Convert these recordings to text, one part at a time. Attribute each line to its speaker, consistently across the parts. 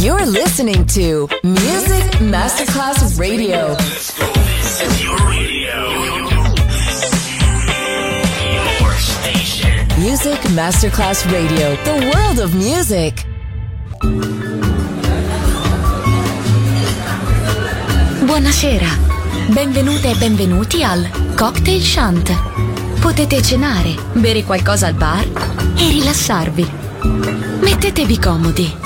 Speaker 1: You're listening to Music Masterclass Radio. Music Masterclass Radio, the world of music.
Speaker 2: Buonasera, benvenute e benvenuti al Cocktail Shant. Potete cenare, bere qualcosa al bar e rilassarvi. Mettetevi comodi.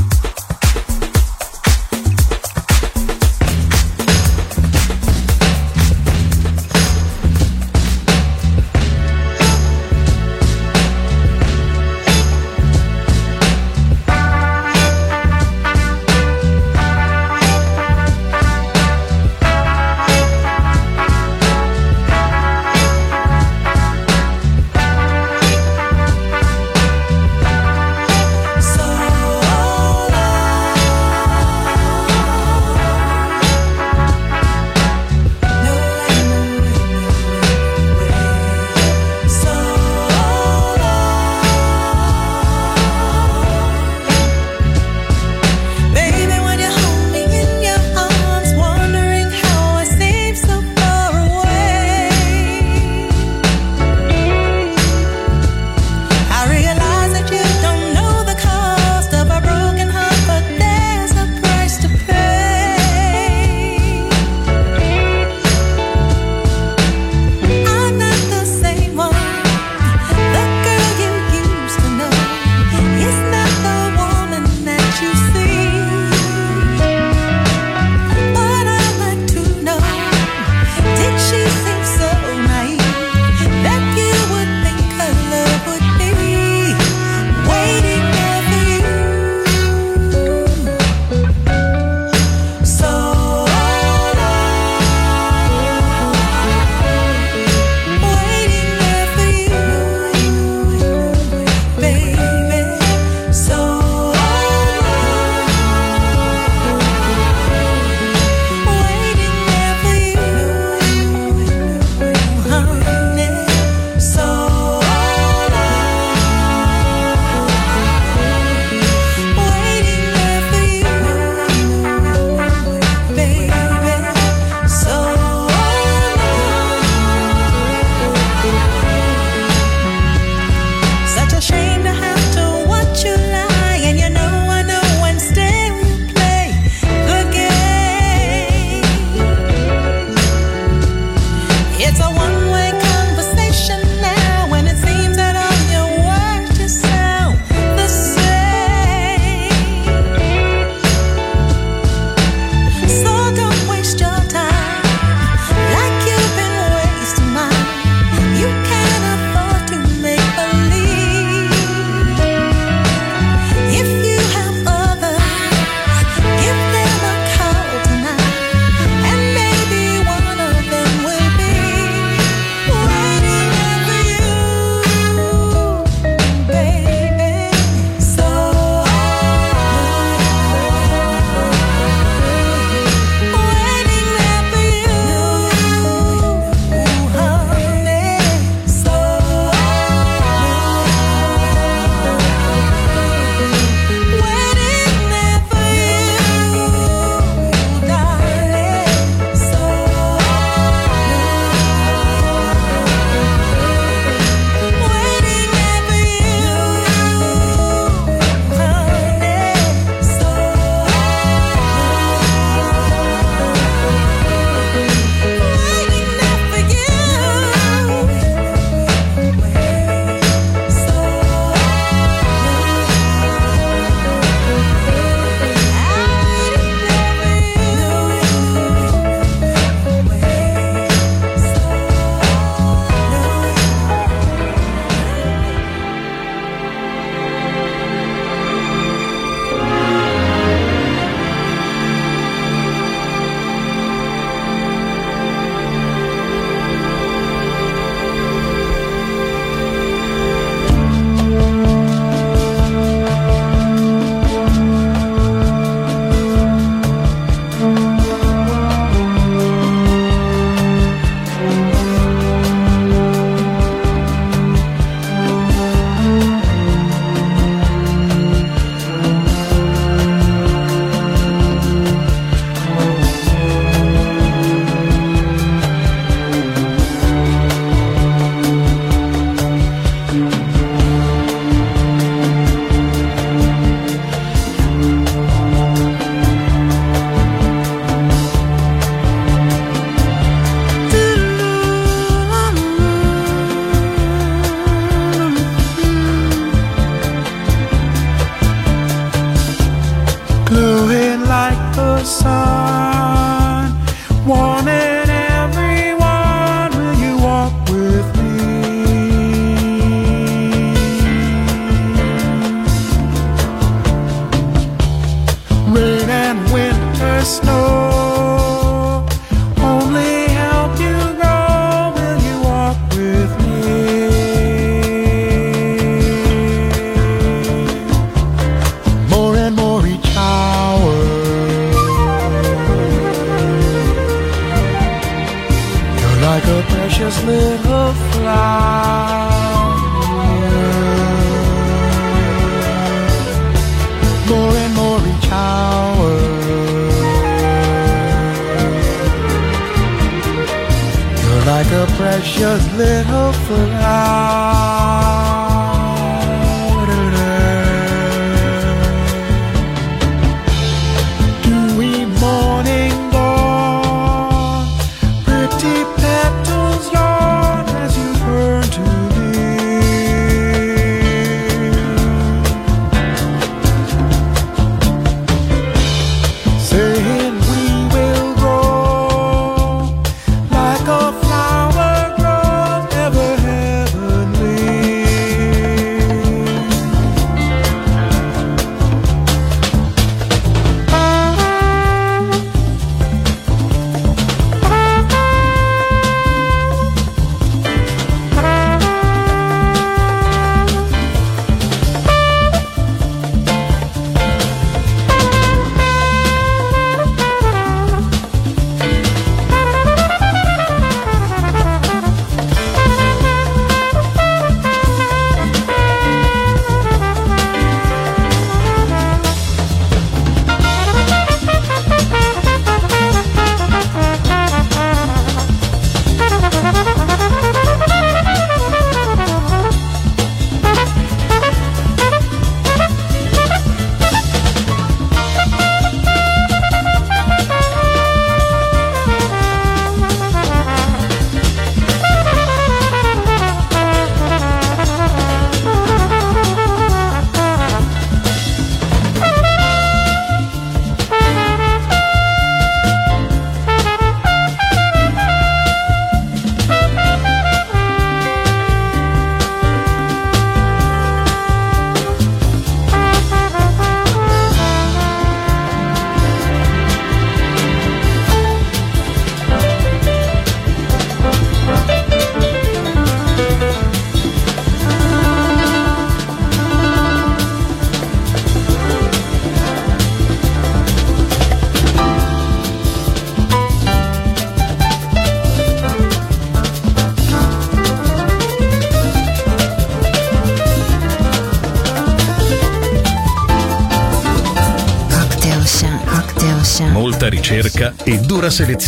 Speaker 3: song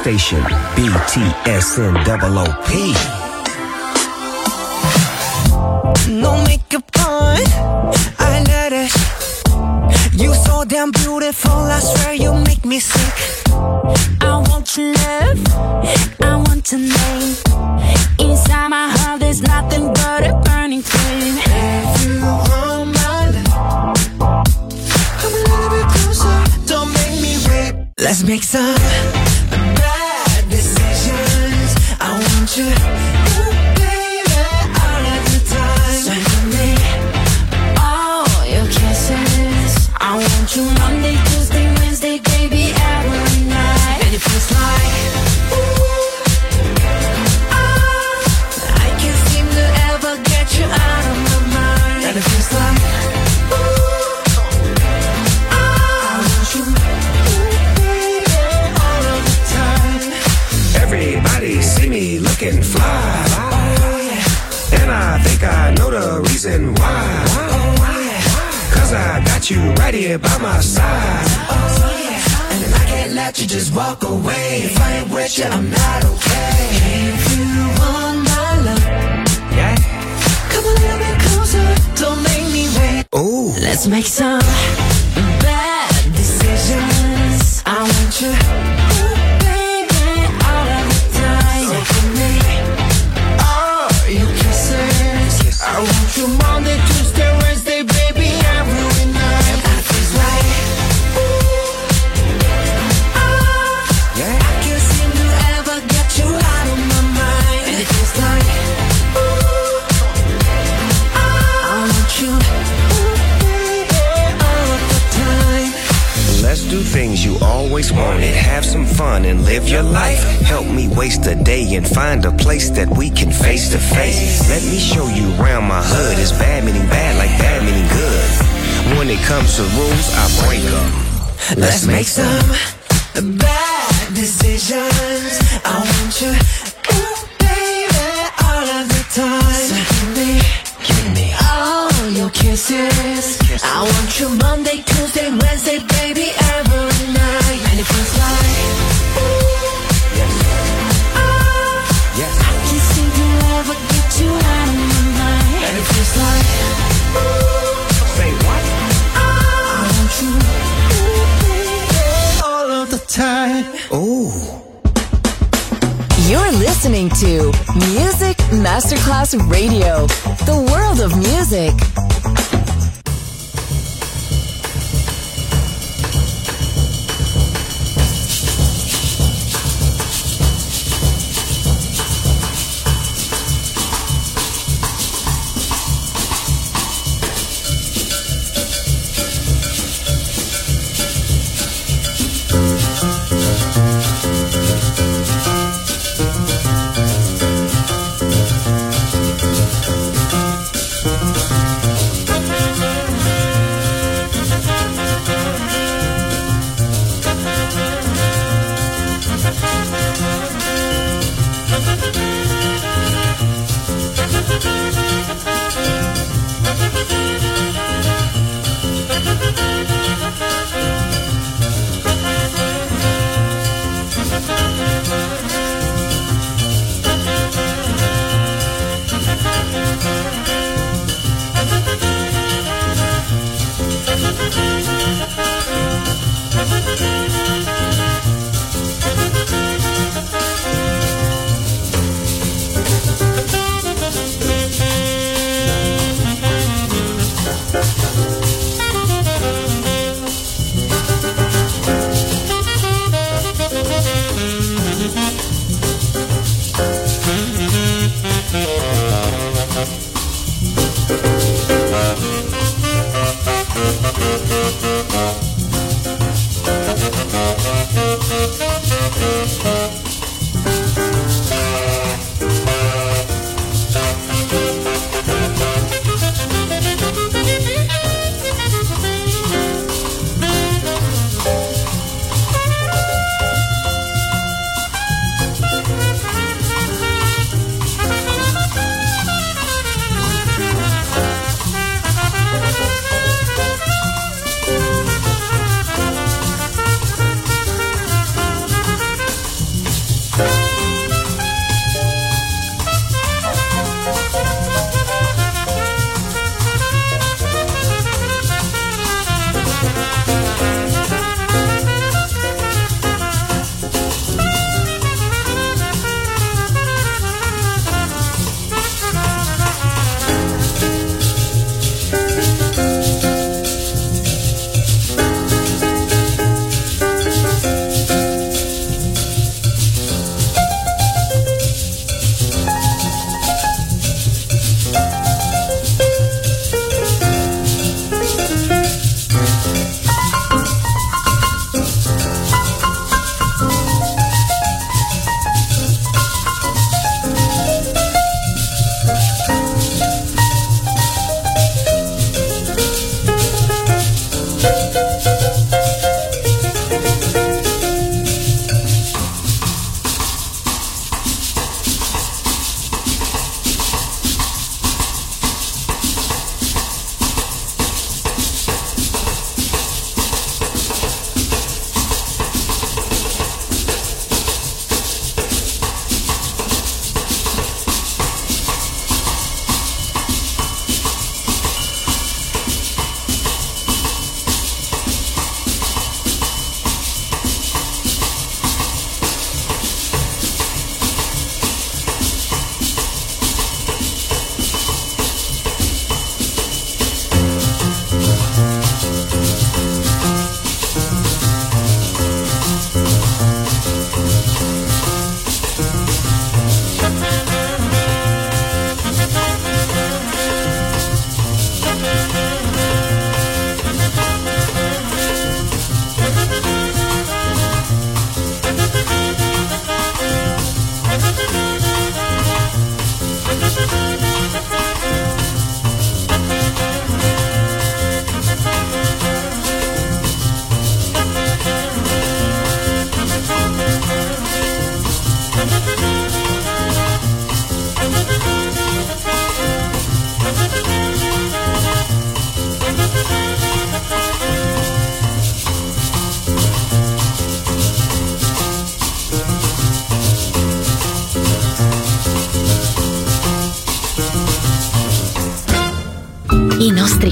Speaker 4: station, BTSN
Speaker 5: No makeup on, I let it. You so damn beautiful, I swear you make me sick. Let's make some Let me
Speaker 4: show you round my hood. It's bad meaning bad like bad meaning good. When it comes to rules, I break them.
Speaker 5: Let's make some bad decisions. I want you.
Speaker 1: Radio.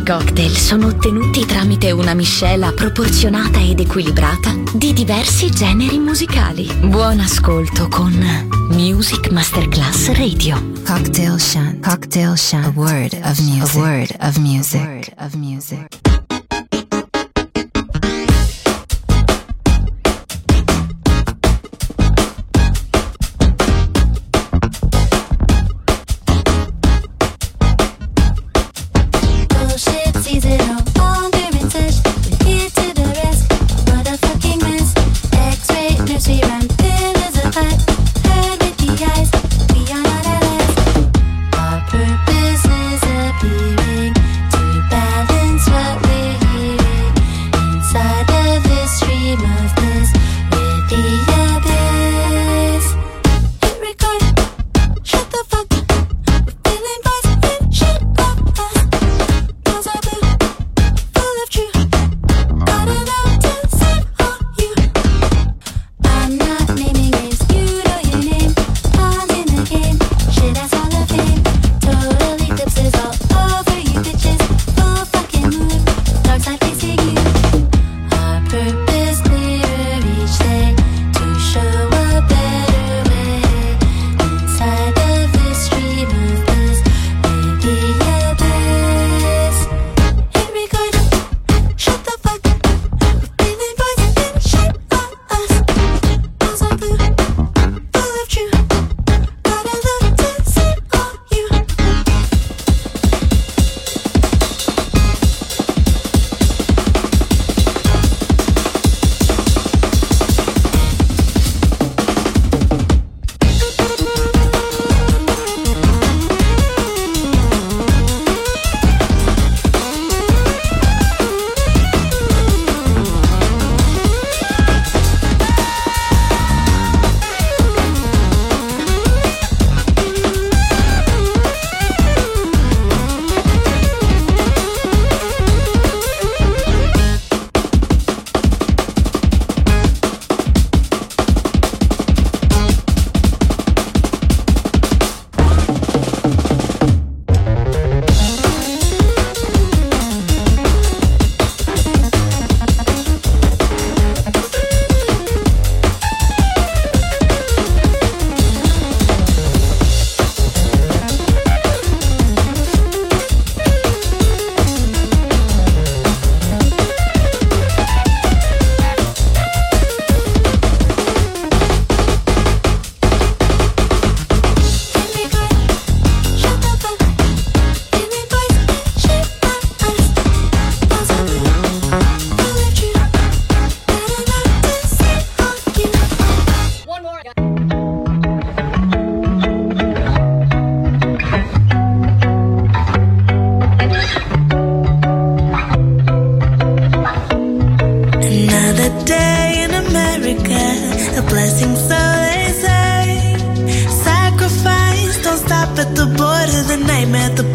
Speaker 2: cocktail sono ottenuti tramite una miscela proporzionata ed equilibrata di diversi generi musicali. Buon ascolto con Music Masterclass Radio.
Speaker 6: Cocktail Shunt. Cocktail Shunt. A word of music. A word of music. A word of music.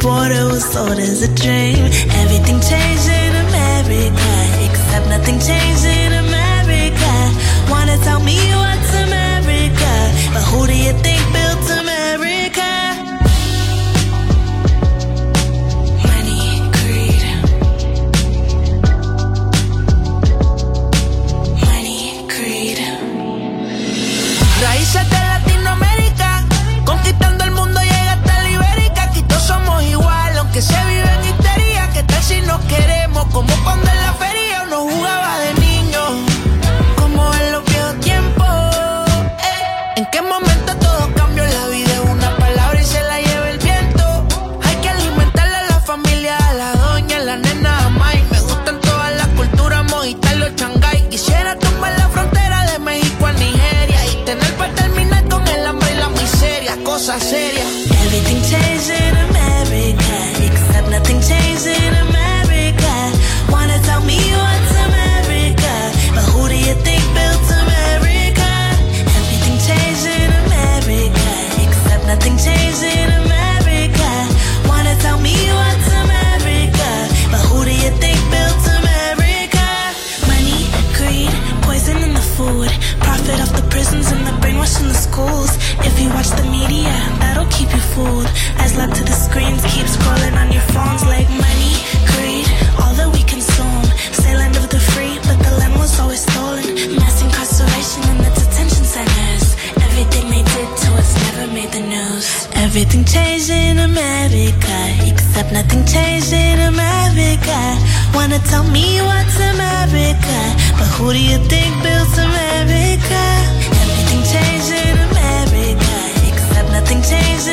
Speaker 7: border was sold as a dream. Everything changed in America, except nothing changed in America. Wanna tell me what's America, but who do you think?
Speaker 8: fooled. as locked to the screens, keep scrolling on your phones like money, greed, all that we consume. Say land of the free, but the land was always stolen.
Speaker 7: Mass incarceration in the detention centers. Everything they did to us never made the news. Everything changed in America, except nothing changed in America. Wanna tell me what's America? But who do you think built America?
Speaker 9: Everything changed in America, except nothing changed.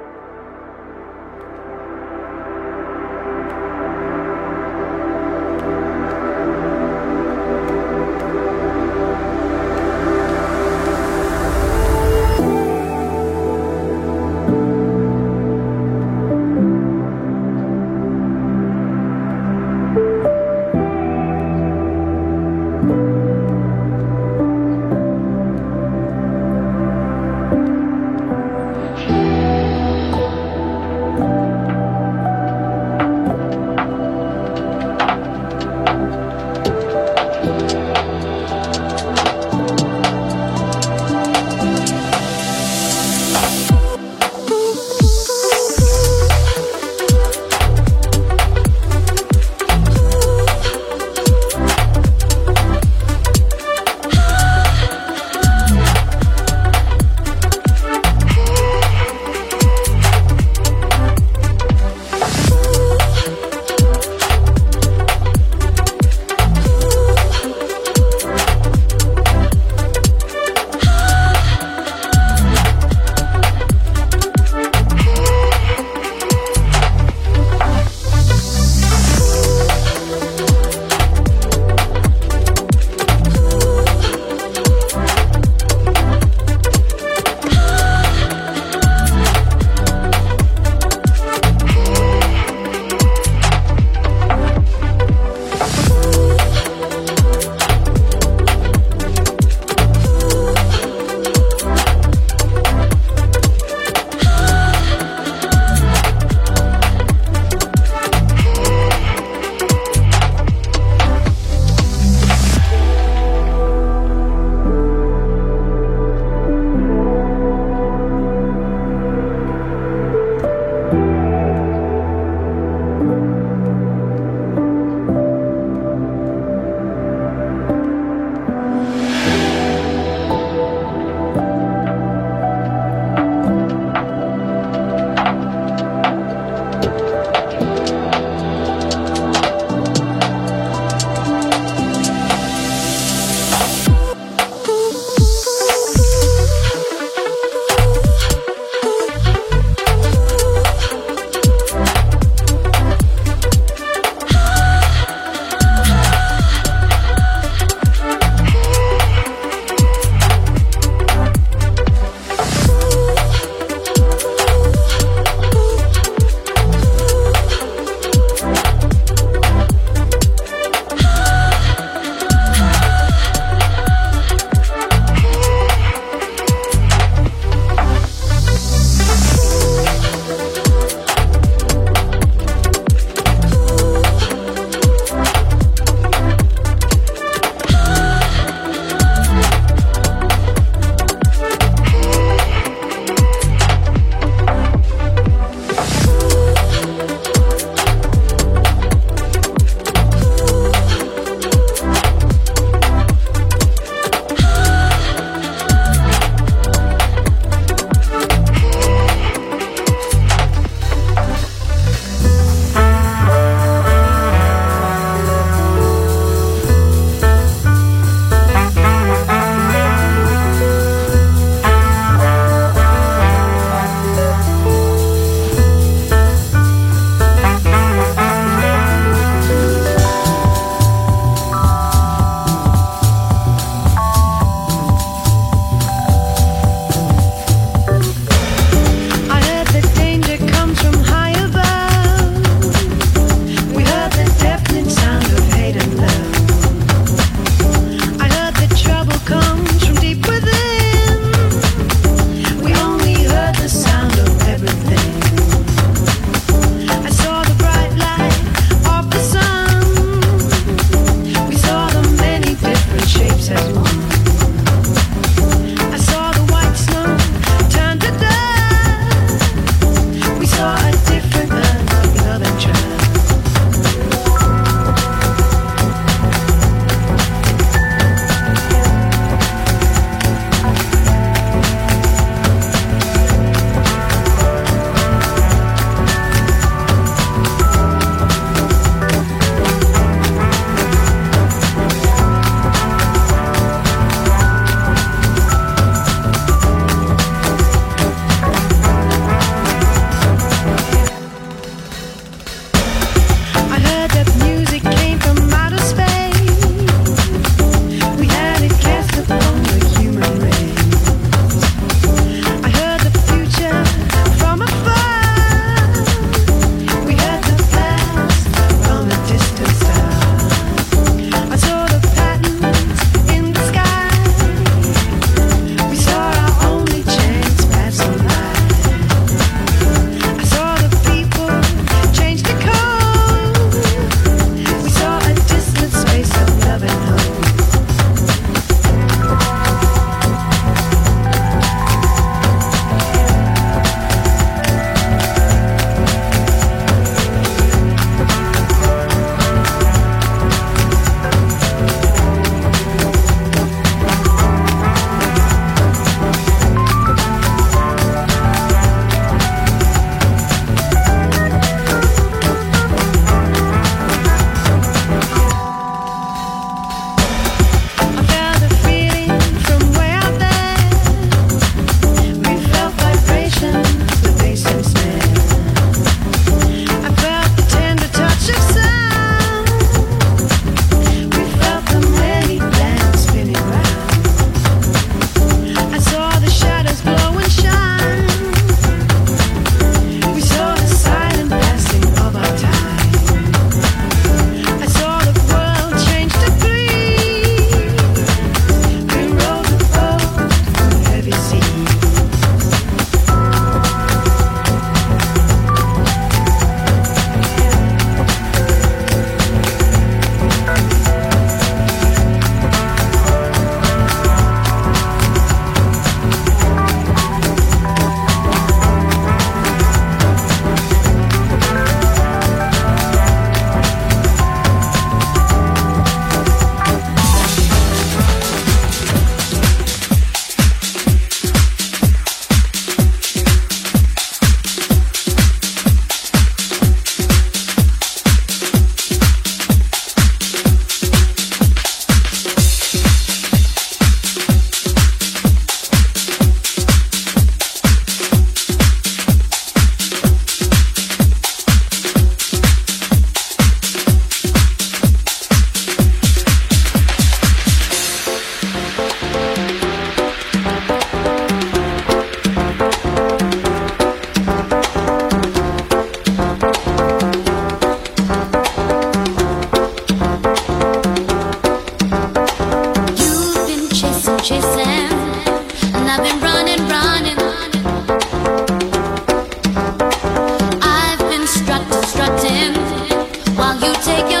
Speaker 10: Take your